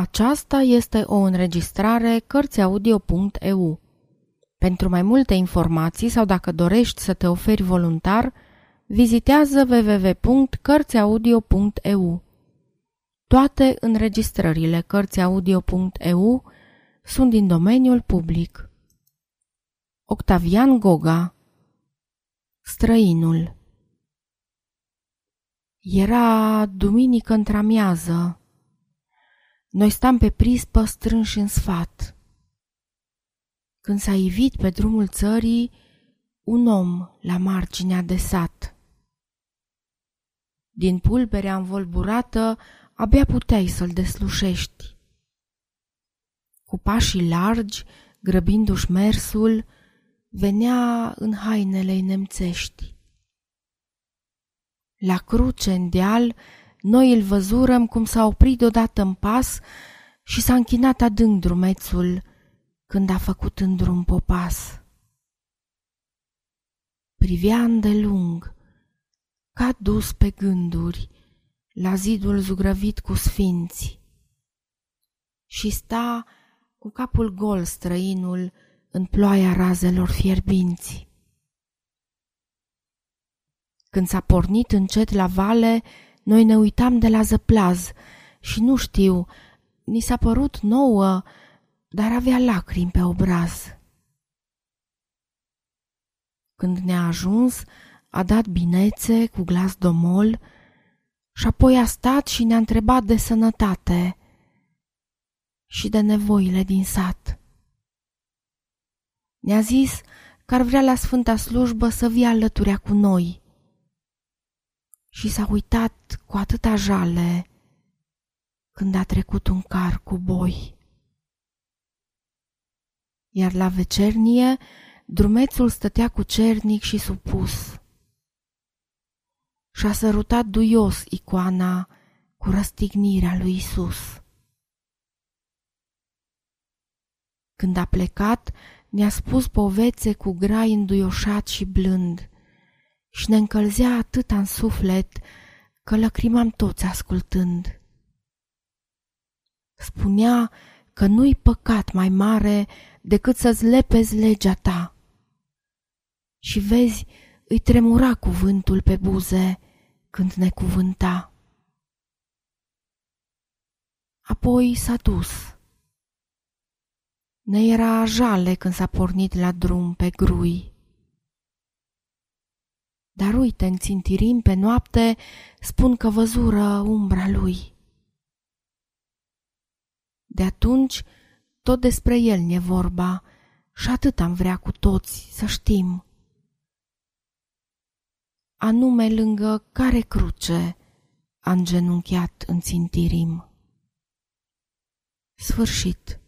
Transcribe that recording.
Aceasta este o înregistrare Cărțiaudio.eu. Pentru mai multe informații sau dacă dorești să te oferi voluntar, vizitează www.cărțiaudio.eu. Toate înregistrările Cărțiaudio.eu sunt din domeniul public. Octavian Goga Străinul Era duminică întramiază. Noi stam pe prispă strânși în sfat. Când s-a ivit pe drumul țării un om la marginea de sat. Din pulberea învolburată abia puteai să-l deslușești. Cu pașii largi, grăbindu-și mersul, venea în hainele nemțești. La cruce, în deal, noi îl văzurăm cum s-a oprit deodată în pas și s-a închinat adânc drumețul când a făcut în drum popas. Privea îndelung, ca dus pe gânduri, la zidul zugrăvit cu sfinți și sta cu capul gol străinul în ploaia razelor fierbinți. Când s-a pornit încet la vale, noi ne uitam de la zăplaz și nu știu, ni s-a părut nouă, dar avea lacrimi pe obraz. Când ne-a ajuns, a dat binețe cu glas domol și apoi a stat și ne-a întrebat de sănătate și de nevoile din sat. Ne-a zis că ar vrea la Sfânta Slujbă să vie alăturea cu noi și s-a uitat cu atâta jale când a trecut un car cu boi. Iar la vecernie, drumețul stătea cu cernic și supus și-a sărutat duios icoana cu răstignirea lui Isus. Când a plecat, ne-a spus povețe cu grai înduioșat și blând și ne încălzea atât în suflet că lăcrimam toți ascultând. Spunea că nu-i păcat mai mare decât să-ți lepezi legea ta. Și vezi, îi tremura cuvântul pe buze când ne cuvânta. Apoi s-a dus. Ne era jale când s-a pornit la drum pe grui. Dar uite, în țintirim pe noapte, spun că văzură umbra lui. De atunci, tot despre el ne vorba și atât am vrea cu toți să știm. Anume lângă care cruce a îngenunchiat în țintirim. Sfârșit.